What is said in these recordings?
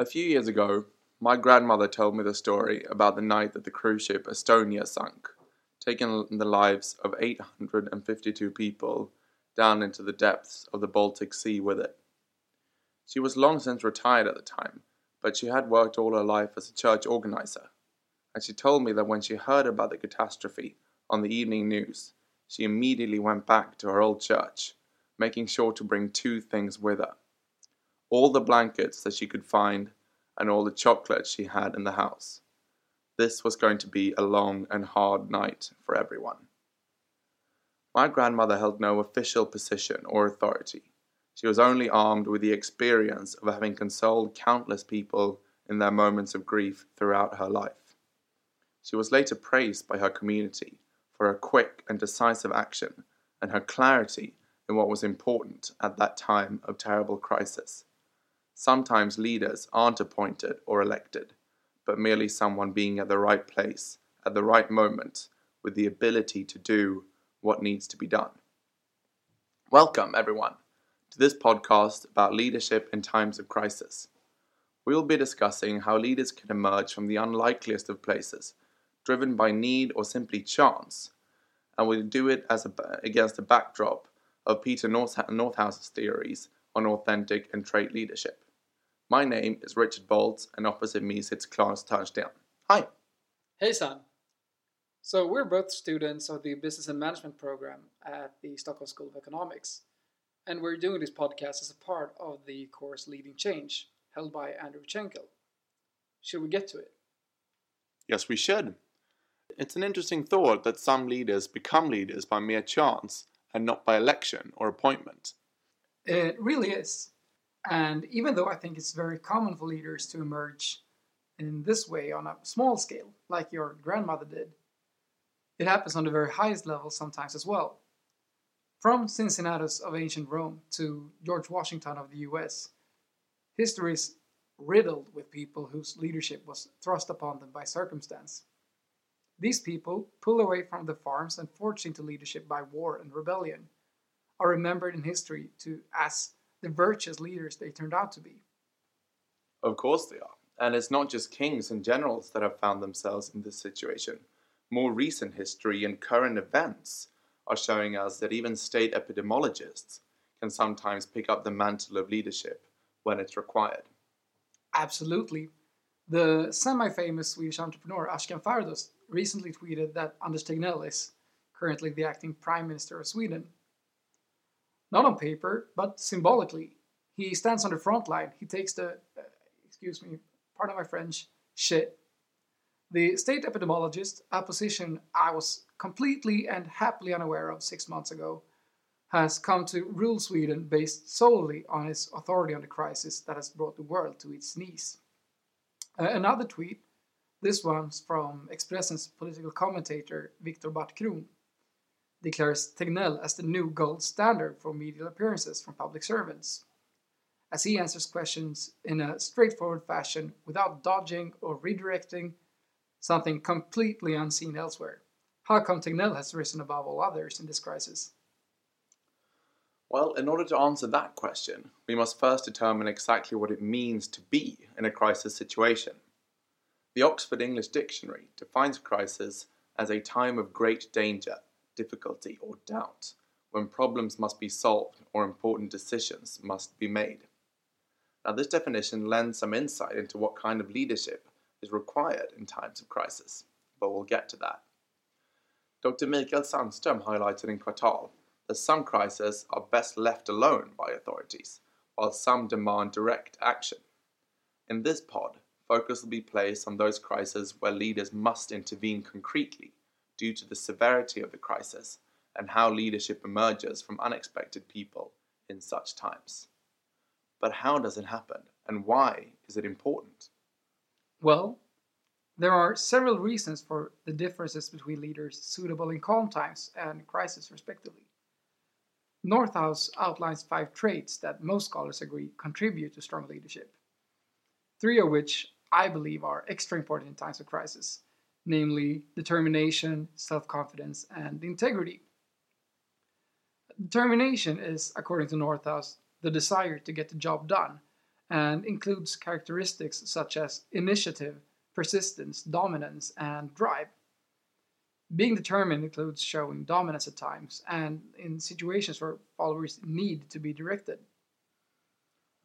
A few years ago, my grandmother told me the story about the night that the cruise ship Estonia sunk, taking the lives of 852 people down into the depths of the Baltic Sea with it. She was long since retired at the time, but she had worked all her life as a church organizer, and she told me that when she heard about the catastrophe on the evening news, she immediately went back to her old church, making sure to bring two things with her all the blankets that she could find and all the chocolate she had in the house. This was going to be a long and hard night for everyone. My grandmother held no official position or authority. She was only armed with the experience of having consoled countless people in their moments of grief throughout her life. She was later praised by her community for her quick and decisive action and her clarity in what was important at that time of terrible crisis. Sometimes leaders aren't appointed or elected, but merely someone being at the right place at the right moment with the ability to do what needs to be done. Welcome, everyone, to this podcast about leadership in times of crisis. We will be discussing how leaders can emerge from the unlikeliest of places, driven by need or simply chance, and we'll do it as a, against a backdrop of Peter Northouse's theories on authentic and trait leadership. My name is Richard Bolts, and opposite me sits Claes Touchdown. Hi. Hey, son. So, we're both students of the Business and Management program at the Stockholm School of Economics, and we're doing this podcast as a part of the course Leading Change, held by Andrew Cenkel. Should we get to it? Yes, we should. It's an interesting thought that some leaders become leaders by mere chance and not by election or appointment. It really is. And even though I think it's very common for leaders to emerge in this way on a small scale, like your grandmother did, it happens on the very highest level sometimes as well. From Cincinnatus of ancient Rome to George Washington of the US, history is riddled with people whose leadership was thrust upon them by circumstance. These people, pulled away from the farms and forged into leadership by war and rebellion, are remembered in history to as the virtuous leaders they turned out to be. Of course they are. And it's not just kings and generals that have found themselves in this situation. More recent history and current events are showing us that even state epidemiologists can sometimes pick up the mantle of leadership when it's required. Absolutely. The semi famous Swedish entrepreneur Ashkan Fardost recently tweeted that Anders Tegnell is currently the acting Prime Minister of Sweden not on paper, but symbolically. He stands on the front line. He takes the, uh, excuse me, pardon my French, shit. The state epidemiologist, a position I was completely and happily unaware of six months ago, has come to rule Sweden based solely on his authority on the crisis that has brought the world to its knees. Uh, another tweet, this one's from Expressen's political commentator Viktor Barth-Kron, declares Tegnell as the new gold standard for media appearances from public servants, as he answers questions in a straightforward fashion without dodging or redirecting something completely unseen elsewhere. How come Tegnell has risen above all others in this crisis? Well, in order to answer that question, we must first determine exactly what it means to be in a crisis situation. The Oxford English Dictionary defines crisis as a time of great danger difficulty, or doubt, when problems must be solved or important decisions must be made. Now, this definition lends some insight into what kind of leadership is required in times of crisis, but we'll get to that. Dr. Mikael Sandström highlighted in Kvartal that some crises are best left alone by authorities, while some demand direct action. In this pod, focus will be placed on those crises where leaders must intervene concretely due to the severity of the crisis and how leadership emerges from unexpected people in such times. But how does it happen and why is it important? Well, there are several reasons for the differences between leaders suitable in calm times and crisis, respectively. Northouse outlines five traits that most scholars agree contribute to strong leadership, three of which I believe are extra important in times of crisis namely determination, self confidence, and integrity. Determination is, according to Northouse, the desire to get the job done, and includes characteristics such as initiative, persistence, dominance, and drive. Being determined includes showing dominance at times and in situations where followers need to be directed.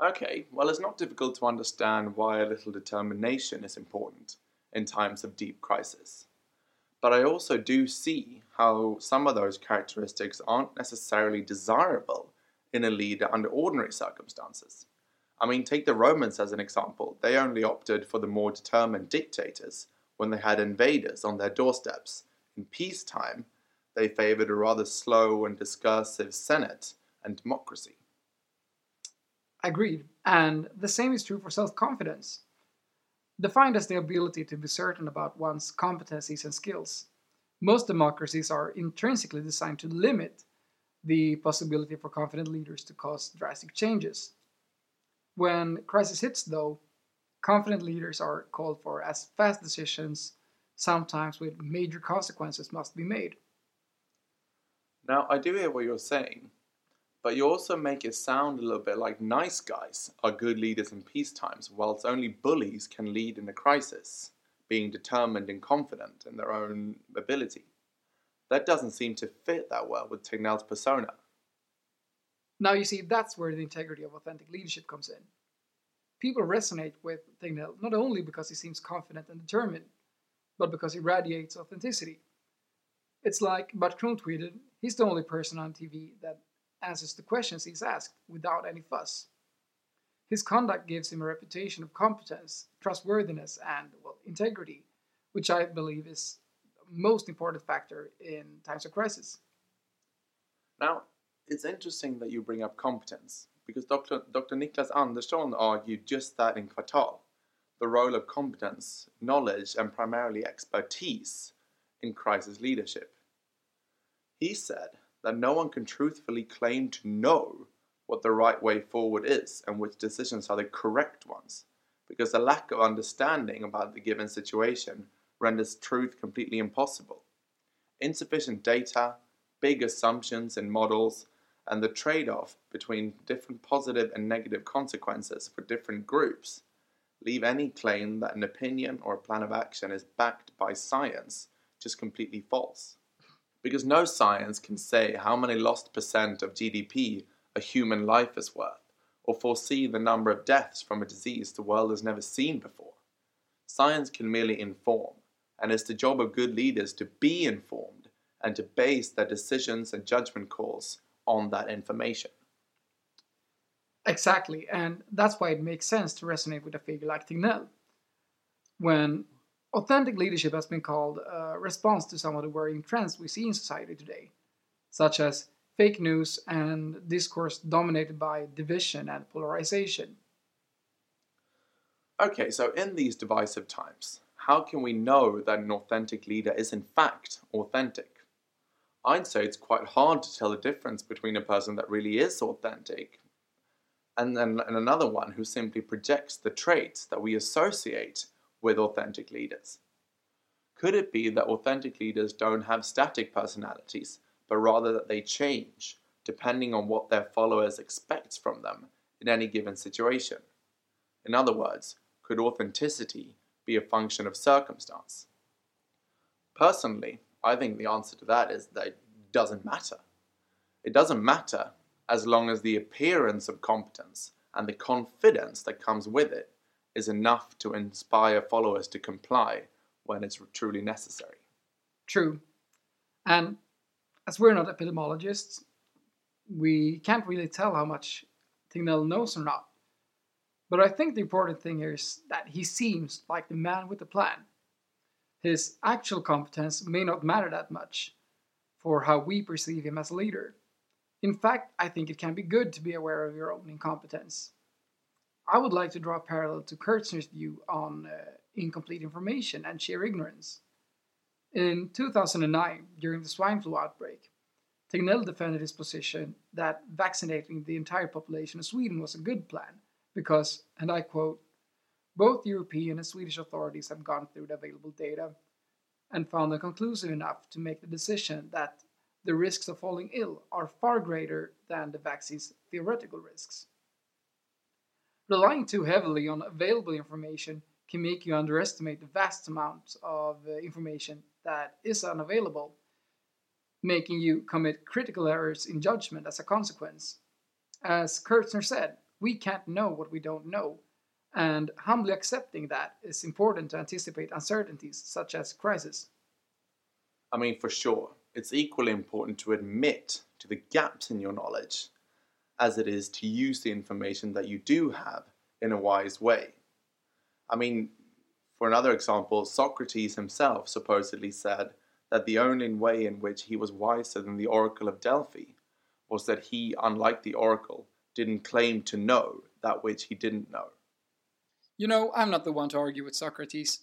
Okay, well, it's not difficult to understand why a little determination is important in times of deep crisis. But I also do see how some of those characteristics aren't necessarily desirable in a leader under ordinary circumstances. I mean, take the Romans as an example. They only opted for the more determined dictators when they had invaders on their doorsteps. In peacetime, they favored a rather slow and discursive Senate and democracy. Agreed. And the same is true for self confidence. Defined as the ability to be certain about one's competencies and skills, most democracies are intrinsically designed to limit the possibility for confident leaders to cause drastic changes. When crisis hits, though, confident leaders are called for as fast decisions, sometimes with major consequences, must be made. Now, I do hear what you're saying, but you also make it sound a little bit like nice guys are good leaders in peace times, whilst only bullies can lead in a crisis, being determined and confident in their own ability. That doesn't seem to fit that well with Tegnell's persona. Now, you see, that's where the integrity of authentic leadership comes in. People resonate with Tegnell not only because he seems confident and determined, but because he radiates authenticity. It's like Barth-Kron tweeted, he's the only person on TV that answers the questions he's asked without any fuss. His conduct gives him a reputation of competence, trustworthiness, and, well, integrity, which I believe is the most important factor in times of crisis. Now, it's interesting that you bring up competence, because Dr. Dr. Niklas Andersson argued just that in Kvartal the role of competence, knowledge, and primarily expertise in crisis leadership. He said that no one can truthfully claim to know what the right way forward is and which decisions are the correct ones, because the lack of understanding about the given situation renders truth completely impossible. Insufficient data, big assumptions and models, and the trade off between different positive and negative consequences for different groups leave any claim that an opinion or a plan of action is backed by science just completely false because no science can say how many lost percent of GDP a human life is worth, or foresee the number of deaths from a disease the world has never seen before. Science can merely inform, and it's the job of good leaders to be informed and to base their decisions and judgment calls on that information. Exactly, and that's why it makes sense to resonate with a figure like Tegnell. When Authentic leadership has been called a response to some of the worrying trends we see in society today, such as fake news and discourse dominated by division and polarization. Okay, so in these divisive times, how can we know that an authentic leader is in fact authentic? I'd say it's quite hard to tell the difference between a person that really is authentic and then and another one who simply projects the traits that we associate with authentic leaders? Could it be that authentic leaders don't have static personalities, but rather that they change depending on what their followers expect from them in any given situation? In other words, could authenticity be a function of circumstance? Personally, I think the answer to that is that it doesn't matter. It doesn't matter as long as the appearance of competence and the confidence that comes with it is enough to inspire followers to comply when it's truly necessary. True. And as we're not epidemiologists, we can't really tell how much Tegnell knows or not. But I think the important thing here is that he seems like the man with the plan. His actual competence may not matter that much for how we perceive him as a leader. In fact, I think it can be good to be aware of your own incompetence. I would like to draw a parallel to Kirzner's view on uh, incomplete information and sheer ignorance. In 2009, during the swine flu outbreak, Tegnell defended his position that vaccinating the entire population of Sweden was a good plan because, and I quote, both European and Swedish authorities have gone through the available data and found them conclusive enough to make the decision that the risks of falling ill are far greater than the vaccine's theoretical risks. Relying too heavily on available information can make you underestimate the vast amount of uh, information that is unavailable, making you commit critical errors in judgment as a consequence. As Kirzner said, we can't know what we don't know, and humbly accepting that is important to anticipate uncertainties such as crisis. I mean, for sure, it's equally important to admit to the gaps in your knowledge as it is to use the information that you do have in a wise way. I mean, for another example, Socrates himself supposedly said that the only way in which he was wiser than the oracle of Delphi was that he, unlike the oracle, didn't claim to know that which he didn't know. You know, I'm not the one to argue with Socrates.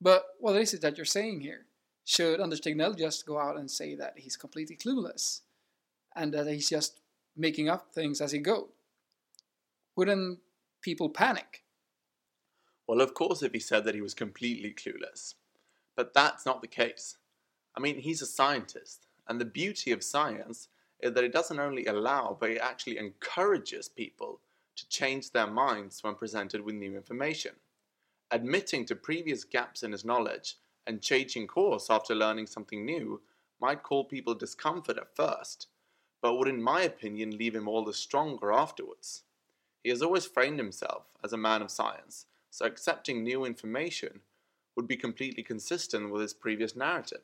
But what is it that you're saying here? Should Anders Tegnell just go out and say that he's completely clueless and that he's just making up things as he goes? Wouldn't people panic? Well, of course, if he said that he was completely clueless. But that's not the case. I mean, he's a scientist, and the beauty of science is that it doesn't only allow, but it actually encourages people to change their minds when presented with new information. Admitting to previous gaps in his knowledge and changing course after learning something new might cause people discomfort at first, but would, in my opinion, leave him all the stronger afterwards. He has always framed himself as a man of science, so accepting new information would be completely consistent with his previous narrative.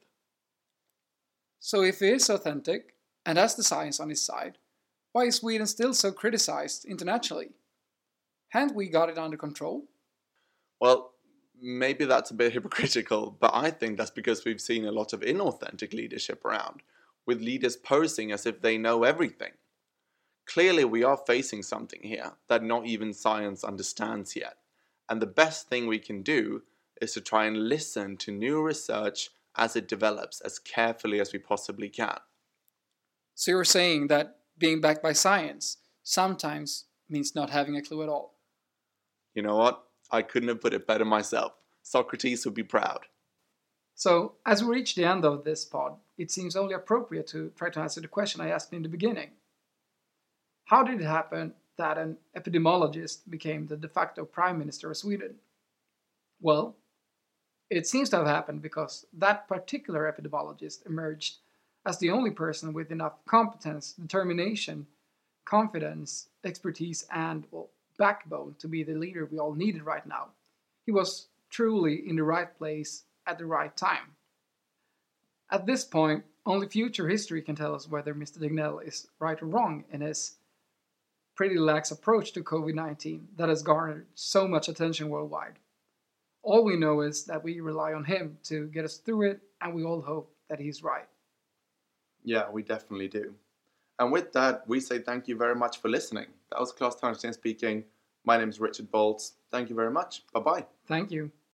So, if he is authentic and has the science on his side, why is Sweden still so criticized internationally? Haven't we got it under control? Well, maybe that's a bit hypocritical, but I think that's because we've seen a lot of inauthentic leadership around, with leaders posing as if they know everything. Clearly, we are facing something here that not even science understands yet, and the best thing we can do is to try and listen to new research as it develops as carefully as we possibly can. So you're saying that being backed by science sometimes means not having a clue at all. You know what? I couldn't have put it better myself. Socrates would be proud. So, as we reach the end of this pod, it seems only appropriate to try to answer the question I asked in the beginning. How did it happen that an epidemiologist became the de facto prime minister of Sweden? Well, it seems to have happened because that particular epidemiologist emerged as the only person with enough competence, determination, confidence, expertise, and well, backbone to be the leader we all needed right now. He was truly in the right place at the right time. At this point, only future history can tell us whether Mr. Tegnell is right or wrong in his pretty lax approach to COVID 19 that has garnered so much attention worldwide. All we know is that we rely on him to get us through it, and we all hope that he's right. Yeah, we definitely do. And with that, we say thank you very much for listening. That was Klaus Turnstein speaking. My name is Richard Bolts. Thank you very much. Bye bye. Thank you.